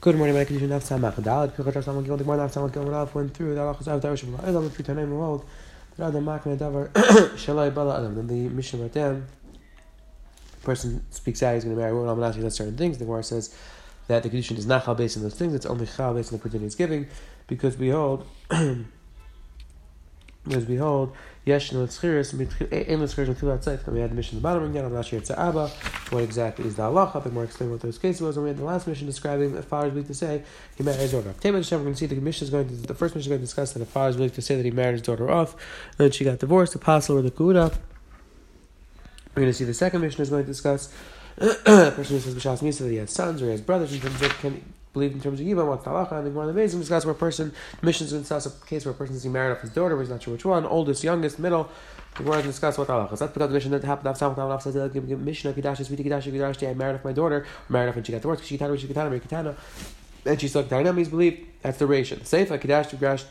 Good morning, my condition of Samach Dalad. Pichot Samach Gil. The Gemara of Samach Gil Rav went through the halachas of Darish Bala. Adam three Tanaim hold. The Adam Makne Davar Shalai Bala Adam. Then the Mishnah right there. Person speaks out. He's going to marry a woman. I'm not that certain things. The Gemara says that the condition is not chal based on those things. It's only chal based on the opportunity he's giving, because we hold. As we hold, yesh no tzchiris, ein tzchiris until outside. We had the Mishnah in the bottom again. I'm not sure it's Abba. What exactly is the halacha? But more explain what those cases was. And we had the last Mishnah describing a father's week to say he married his daughter off. We're going to see the Mishnah is going to the first Mishnah is going to discuss that a father's week to say that he married his daughter off, and then she got divorced. The apostle or the kuda. We're going to see the second Mishnah is going to discuss a person who says b'shas that he has sons or he has brothers in terms of can believe in terms of Yivam, what's halacha, and the the Bezim discuss where a person, the Mishnah is going to discuss a case where a person is married off his daughter, but he's not sure which one, oldest, youngest, middle. The Gemara discuss what halacha. That's because the Mishnah that happened. That's how says that the Mishnah of Kedash is Kedash Kedash. I married off my daughter, married off and she got divorced. She Kitana, she Kitana, Kitana, and she's still Kitana. He's believed that's the ration. Seifa Kedash Kedash.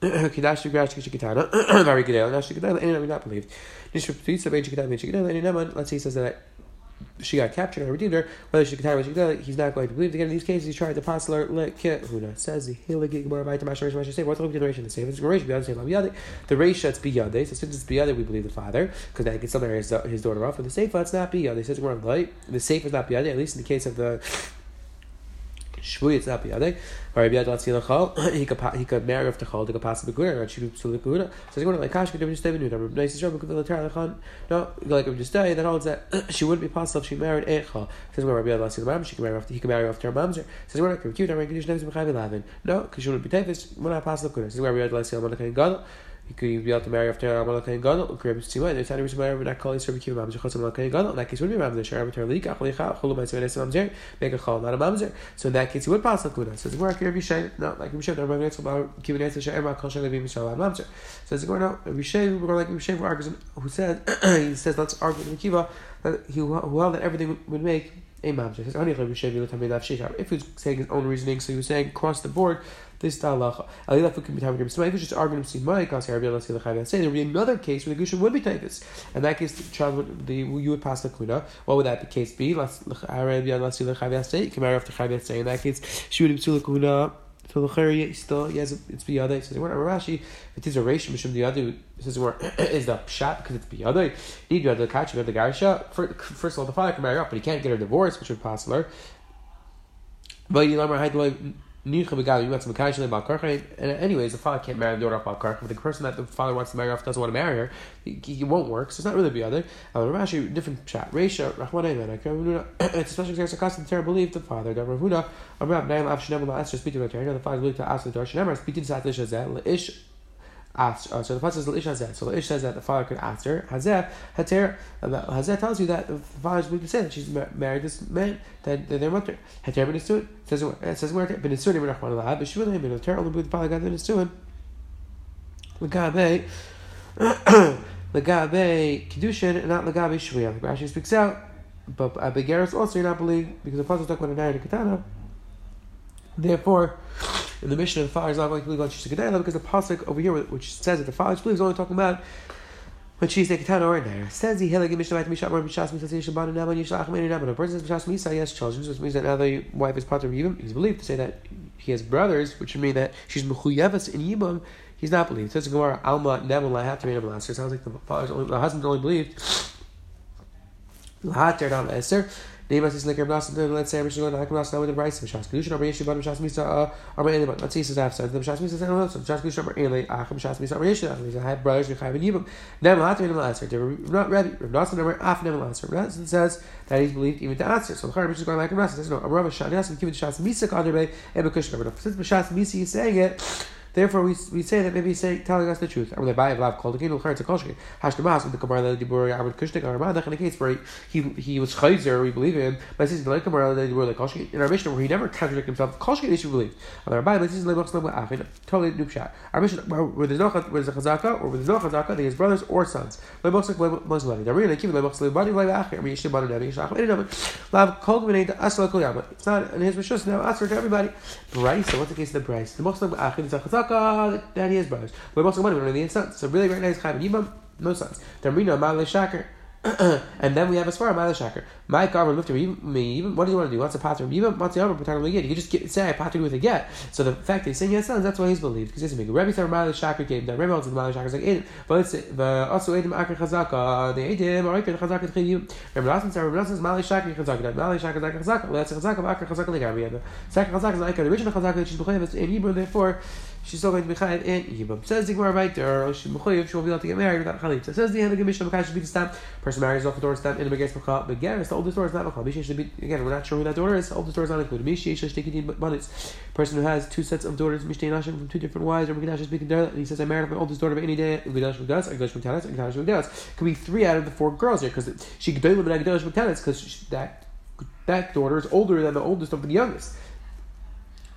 Kedash Kedash Kedash Very good. Kedash Kedash. Any not believed. Nishra Pizza Kedash Kedash Kedash. Any Let's he says that she got captured and redeemed her, whether she could tell her, he's not going to believe. Again, in these cases, he tried to pasler lekehuna. Says the hilagi gemara by Tamash Rish say what's the generation to say? If it's generation, beyond say lam The reisha it's biyade. So since it's biyade, we believe the father because that gets something his, his daughter off. But the seifa it's not biyade. Says gemara light. The seifa is not biyade. At least in the case of the Shvui it's not biyade. Or Rabbi Yad Latzi Lachal, he could he could marry off the Chal, he could pass the Begur, or Chidu Psul Begur. So he's going like Kash could just stay with Rabbi Nice Rabbi could Vilatar Lachan. No, like Rabbi Justay that holds that she wouldn't be possible if she married Echal. Says where Rabbi Yad Latzi Lachal, she could marry off he could marry off her mamzer. Says we're not cute. I'm going to Mechavi Lavin. No, because she wouldn't be Tefis. Pass the Begur. Says where Rabbi Yad Latzi Lachal, Gadol. He not not. So in that case, he would pass the Kuna. So the Gemara Rabbi Shay. No, like Rabbi Shay. Rabbi Netzl about Kiva Netzl Share Emma Kol Shal Levim Mishal Mamzer. So the Gemara Rabbi Shay. We're going like Rabbi Shay who said he says let's argue with Kiva that he who held that everything would make. If he was saying his own reasoning, so he was saying across the board this halacha. If it's just arguing say there would be another case where the gusha would be typhus. In that case, the child would the you would pass the kuna. What would that the case be? In that case, she would be kuna. So the still he yes it's biyadai. Says we're Rashi. It is a ratio mishum biyadai. Says is the pshat because it's biyadai. Need you have the garisha. First of all, the father can marry up, but he can't get her divorced, which would pass her. But you know, and anyways, the father can't marry the daughter off Balkarcha. But the person that the father wants to marry off doesn't want to marry her, he, he won't work. So it's not really the other. Uh, Rashi, different chat. Resha, It's especially because custom to believe the father. That Ravuna, Abraham, Naim, to the father believed to ask the Dar Shenemar, speaking to Sat Lish Ish asked. Uh, so the pasuk says Hazeh. So the Ish says that the father could ask her. Hazeh, Heter, Hazeh tells you that the father's going to say that she's married this man, that, that they're mutter. Heter ben It says it says where ben Nisuin ben Rachman Lahab, but she really ben Heter only with the father got ben Nisuin. Legabe, Legabe Kiddushin, and not Legabe Shviyah. Rashi speaks out, but Abigaris also you're not believe because the pasuk talk about a nine katana. Therefore, in the Mishnah of the father is not going to believe on Shisa because the pasuk over here, which says that the father believes, is only talking about when she's a katana or nair. Says he hilagi mishnah vayt mishah mar mishas misa say shabbat and naman yishlach meni naman. A person says mishas misa has children, which means that now the wife is part of yibam. He's believed to say that he has brothers, which would mean that she's mechuyevas in yibam. He's not believed. Says the Gemara alma never lahat to naman. It sounds like the father's only, the husband only believed. Lahat ter not eser. Let's say going to Hakim with the Braisa of Shas Kedushin or Yeshi Ban Shas Misa or Eli. But let's see, says after the Shas Misa and also Shas Kedushin or Eli Achim Shas Misa or Yeshi. I have brothers who have Yibam. Answer. They were not Rabbi. Rav Nasan never af never answer. Rav Nasan says that he's believed even to answer. So the is going like Rav Nasan says no. Rav Shas Misa Kaderbe and Bekushka. But since Shas Misa is saying it. Therefore, we, we say that maybe he's telling us the truth. The in a case where he he was Chayzer, we believe in, but he says like. In our Mishnah, where he never contradicted himself, Koshki is you believe. Our this is Mishnah, where there's no where there's a Chazaka, or where there's no Chazaka, they has brothers or sons. It's not in his Mishus now, Asr to everybody. Braisa, so what's the case of the Braisa? The Muslim is a Chazaka, he has brothers. Most money, we don't really sons. So really, very nice Chaim Yibam, no sons. Tamrina Malay Shaker. and then we have a svara ma'ale shaker. My garment lifter me even. What do you want to do? What's a pattern? Even what's the other pattern? You just get, say I pattern with a get. So the fact that he's saying yes, that's why he's believed because he's making Rebbe said ma'ale shaker came down. Rebbe also the ma'ale shaker is like in. But it's the also edim akar chazaka. The edim or akar chazaka tchiyu. Rebbe Nassim said Rebbe Nassim ma'ale shaker chazaka. That ma'ale shaker is akar chazaka. Well, that's chazaka of akar chazaka legabi. The second chazaka is akar. The original chazaka is she's in Hebrew. Therefore she's still going to be chayiv in Yibam. Says the Gemara right there, oh, she mechayiv, she won't be able to get married without chalitza. Says the the Mishnah, Mekai should be the stamp. Person marries off the door stamp in the Megas Mecha, but the oldest door is not Mecha. Mishi should be, again, we're not sure who that daughter is, the oldest door is not included. Should take it but person who has two sets of daughters, Mishtei Nashim from two different wives, or Megash is speaking there, and he says, I married my oldest daughter by any day, Megash Megash, Megash Megash, Megash Megash. Could be three out of the four girls here, because she could and Megash Megash, because that that daughter is older than the oldest of the youngest.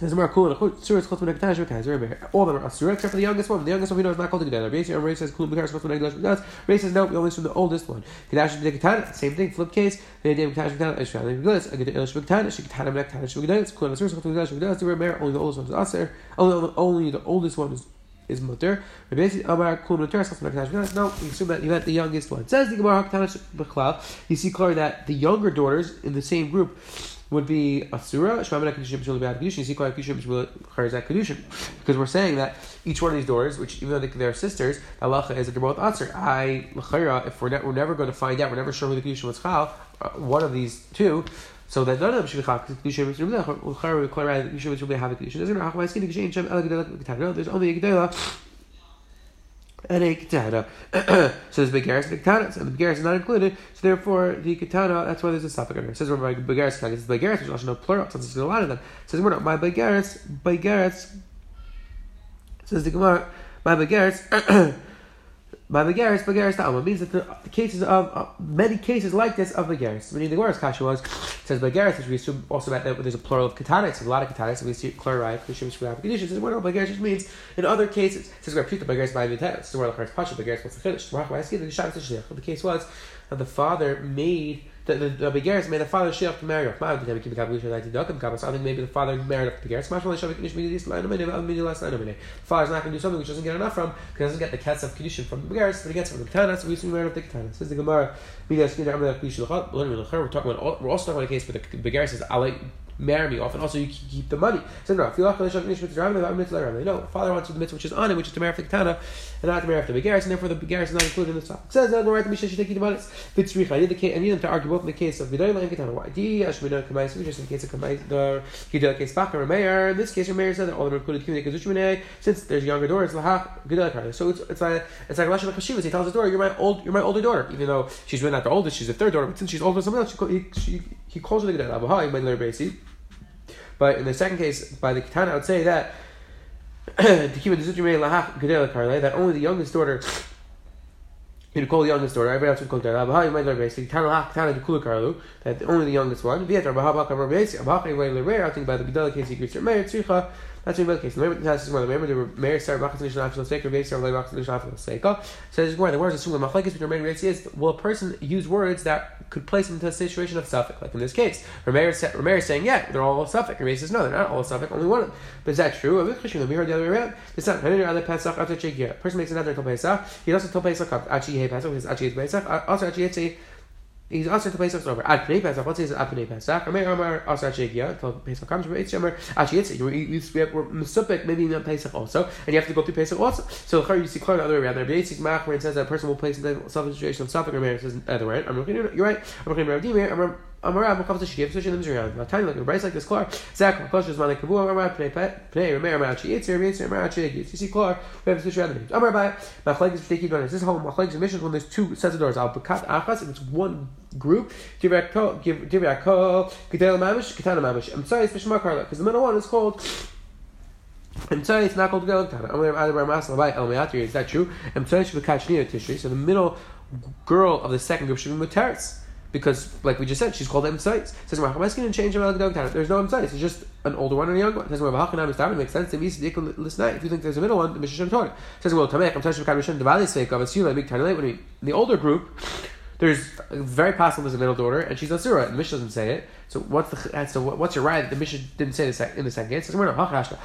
Says more cool. Surah chutz min hakadosh v'kaizer. All of them are asura except for the youngest one. The youngest one we know is not called together. Says, Ray says kul b'kar chutz hakadosh v'kaizer. Ray says no. We only from the oldest one. Kadash v'kaizer. Same thing. Flip case. V'kaizer is found in Gillis. Again, Elish v'kaizer. She kadash v'kaizer v'kaizer. It's cool. Surah chutz hakadosh v'kaizer. The Rebbe only the oldest one is aser. Only only the oldest one is is mutter. Basically, Amar Kul Mutter No, we assume that you meant the youngest one. Says the Gemara Hakatanish B'chlal. You see clearly that the younger daughters in the same group would be Asura, Because we're saying that each one of these doors, which even though they're sisters, the is that they're both Asur. I, if we're, ne- we're never going to find out, we're never sure who the Kedushin was Chal, uh, one of these two, so that none of them should be chal because kedusha is rubda. L'chayra, we call it kedusha should be have a kedusha. There's no hachma skin kedusha shem el gedela There's only a gedela and a katana. so there's begaris and katanas, and the begaris is not included. So therefore, the katana, that's why there's a suffix under. It says my begaris, it's begaris, there's also no plural, since there's a lot of them. It says we're not my begaris, begaris. Says the Gemara, my begaris. By Begaris, Begaris Ta'ama means that the, the cases of uh, many cases like this of Begaris. Meaning the Gemara's kasha was says Begaris, which we assume also that there's a plural of katanas, there's a lot of katanas, so we see chlorai, Kushim, Shmuel, Kedusha. Says no, Begaris just means in other cases. Says Pshita Begaris by Vitalis. So where the Pasha Begaris what's the Chiddush. The case was that the father made the the, Begaris made the father share off. I think maybe the father married off the Begaris. The father's not going to do something which doesn't get enough from because he doesn't get the cats of Kedushin from the Begaris, but he gets from the Ketana, so we assume married off the Ketana. Says the Gemara, we're talking about, we're also talking about a case where the Begaris says, marry me off, and also you keep the money. No, no, father wants to the mitzvah which is on him, which is to marry the katana, and not to marry after the begaris, and therefore the begaris is not included in the top. It says that right, the mishnah should take the money. I need them to argue both in the case of vidayla and katana. Why? Di ashmina in the case of kamais, case bakar mayor. In this case, your mayor said that all of them included kazushmine. Since there's younger daughters, lahach gidel. So it's it's like it's like lashon chashivas. He tells the daughter, "You're my old, you're my older daughter," even though she's really not the oldest. She's the third daughter, but since she's older than someone else, he, he, he calls her the gidel. Abahai, my little but in the second case, by the Katana, I would say that that only the youngest daughter you call the youngest daughter, everybody else would call that. You might learn basic. That only the youngest one. I think by the Gedala case, you could say, that's in both cases. Remember, that's more. Remember, the Meir started Machas Nishan Afshel Seker, Meir started Machas Nishan Afshel Seker. So there's more. The words assume the Machlekes between Meir and is will a person use words that could place him into a situation of suffix, like in this case. Meir is saying, yeah, they're all suffix. Meir says, no, they're not all suffix. Only one. But is that true? We heard the other way around. It's not. Other Pesach after Chekia. Person makes another Tol Pesach. He also Tol Pesach Achi He Pesach because Achi is Pesach. Also Achi Yetzi. He's also to Pesach over. Ad Pnei Pesach. Let's say it's Ad Pnei Pesach. Amar Amar also Ad Shegia. Until Pesach comes. But it's Amar Ad Shegia. We're Mesupik maybe in Pesach also, and you have to go through Pesach also. So you see the other way around. There basic mach where it says that a person will place in the self situation of or marriage. Says the other way. I'm looking. You're right. I'm looking at I'm Amar Abu comes to Shiyah, especially in the Mizrahi. Now, tiny like a brace like this, Klar. Zach, Kosh is Malik Kabu, Amar Pnei Pnei, Rameir, Amar Chi Yitzir, Yitzir, Amar Chi Yitzir. You see, Klar, we have a switch around the names. Amar Bai, Machlek is Shteki Donis. This whole Machlek is Mishnah when there's two sets of doors. Al Bekat Achas, and it's one group. Divrei Ko, Gedel Mamish, Ketana Mamish. I'm sorry, it's Bishmar Karla, because the middle one is called. I'm sorry, it's not called Gedel Ketana. I'm going to add Bar Masal Bai El Meatri. Is that true? I'm sorry, she Bekachnia Tishri. So the middle girl of the second group should be Mutaris because, like we just said, she's called Emsites. Says Rachamaskin and change There's no Emsites. It's just an older one and a young one. Says It makes sense. If you think there's a middle one, the Mishnah Torah. Says well, Tamek. I'm touching Kadmishan. The Valley Sake of Assume Big Tiny When the older group, there's very possible there's a middle daughter and she's Asura. And the Mishnah doesn't say it. So what's the so what's your right? The Mishnah didn't say in the second case. We're not hachashka.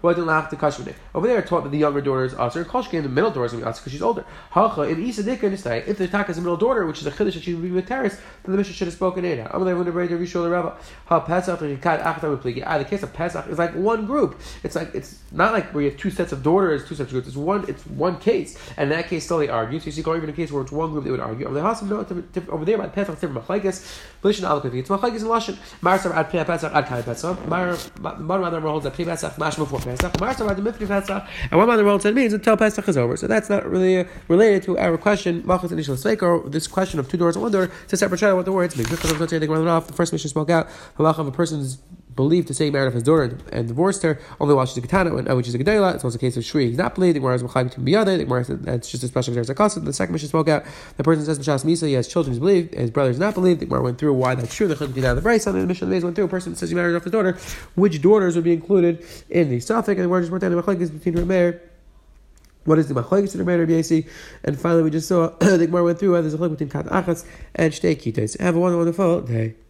Well, didn't laugh the kashmine. Over there, taught that the younger daughter is usher. Koshke in the middle daughter is going to be usher because she's older. Hacha in Isa Dika If the attack is a middle daughter, which is a chiddush that she would be with terrace, then the Mishnah should have spoken in. I'm going to read the Rishon the Rabba. Ha Pesach and Kat Achta with Pligi. Ah, the case of Pesach is like one group. It's like it's not like where you have two sets of daughters, two sets of groups. It's one. It's one case, and in that case still they argue. So you see, going even a case where it's one group, they would argue. Over the Hasam, no, over there by Pesach, different machlekes. Belishin alakav. It's machlekes and lashon. Marsar ad Pesach ad Kai Pesach. Mar one mother holds that pre Pesach, mash before Pesach. Marsar ad the mifri Pesach, and one mother holds that means until Pesach is over. So that's not really uh, related to our question. Malchus initial or this question of two doors and one door. A separate shadow what the words mean. The first Mishnah spoke out. Halach of a person's believed to say married off his daughter and, divorced her only while she's a katana, and uh, which is a gedela. It's also a case of shri. He's not believed. The Gemara is machai between biyade. The Gemara that's just a special case. Of the second Mishnah spoke out. The person says Mishas Misa he has children. He's believed. His brother is not believed. The Gemara went through why that's true. The out of the Braisa and the Mishnah of the went through. A person says he married off his daughter. Which daughters would be included in the suffix? And the word just went down. The machlekes between Rameir. What is the machlekes in the Rabbi And finally, we just saw the Gemara went through why there's a machlek between kat achas and shtei kites. Have a wonderful day.